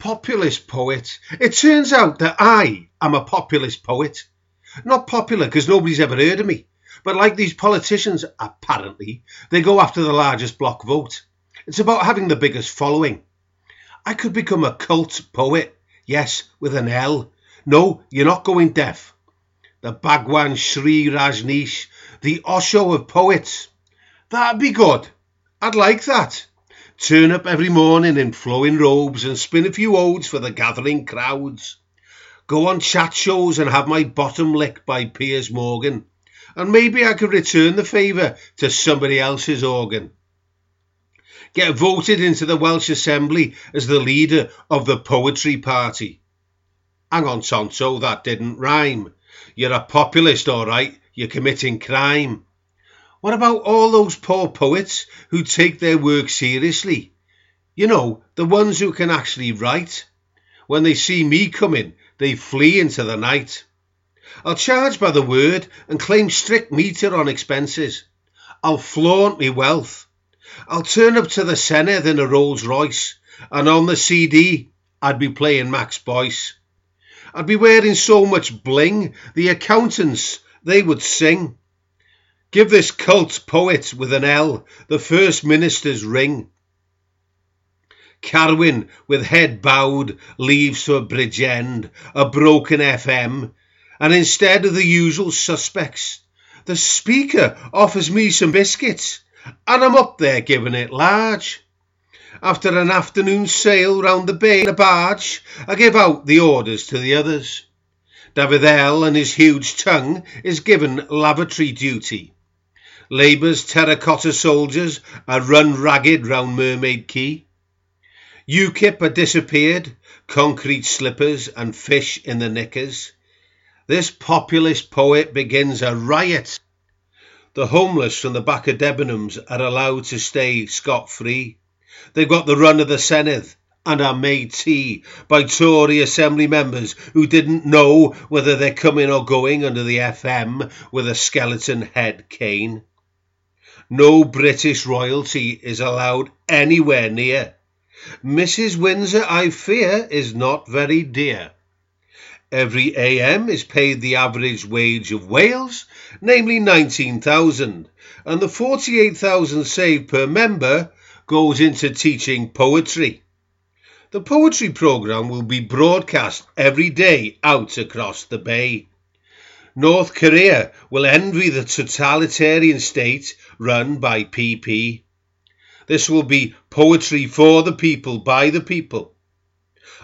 Populist poet. It turns out that I am a populist poet. Not popular because nobody's ever heard of me, but like these politicians, apparently, they go after the largest block vote. It's about having the biggest following. I could become a cult poet, yes, with an L. No, you're not going deaf. The Bhagwan Shree Rajneesh, the Osho of poets. That'd be good. I'd like that. Turn up every morning in flowing robes and spin a few odes for the gathering crowds. Go on chat shows and have my bottom licked by Piers Morgan. And maybe I could return the favour to somebody else's organ. Get voted into the Welsh Assembly as the leader of the Poetry Party. Hang on, Tonto, that didn't rhyme. You're a populist, all right. You're committing crime. What about all those poor poets who take their work seriously? You know, the ones who can actually write. When they see me coming, they flee into the night. I'll charge by the word and claim strict meter on expenses. I'll flaunt me wealth. I'll turn up to the Senedd in a Rolls Royce, and on the CD, I'd be playing Max Boyce. I'd be wearing so much bling, the accountants, they would sing. Give this cult poet with an L the First Minister's ring. Carwyn, with head bowed, leaves for a Bridgend, a broken FM, and instead of the usual suspects, the Speaker offers me some biscuits, and I'm up there giving it large. After an afternoon sail round the bay in a barge, I give out the orders to the others. David L and his huge tongue is given lavatory duty. Labour's terracotta soldiers are run ragged round Mermaid Quay. UKIP are disappeared, concrete slippers and fish in the knickers. This populist poet begins a riot. The homeless from the back of Debenhams are allowed to stay scot-free. They've got the run of the Senedd and are made tea by Tory Assembly members who didn't know whether they're coming or going under the FM with a skeleton head cane. No British royalty is allowed anywhere near. Mrs. Windsor, I fear, is not very dear. Every AM is paid the average wage of Wales, namely 19,000, and the 48,000 saved per member goes into teaching poetry. The poetry programme will be broadcast every day out across the bay. North Korea will envy the totalitarian state run by PP. This will be poetry for the people, by the people.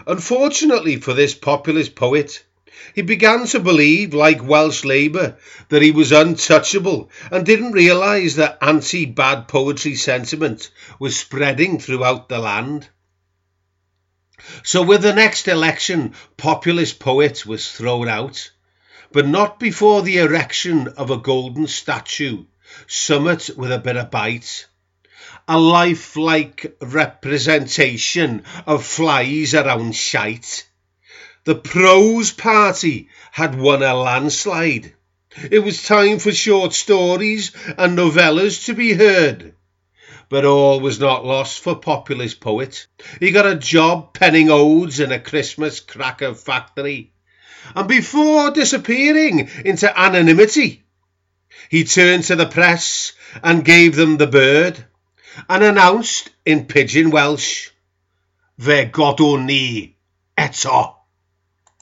Unfortunately for this populist poet, he began to believe, like Welsh Labour, that he was untouchable and didn't realise that anti bad poetry sentiment was spreading throughout the land. So, with the next election, populist poet was thrown out but not before the erection of a golden statue, summit with a bit of bite. A lifelike representation of flies around shite. The prose party had won a landslide. It was time for short stories and novellas to be heard. But all was not lost for populist poet. He got a job penning odes in a Christmas cracker factory and before disappearing into anonymity, he turned to the press and gave them the bird and announced in pidgin Welsh, Fe godwn ni eto.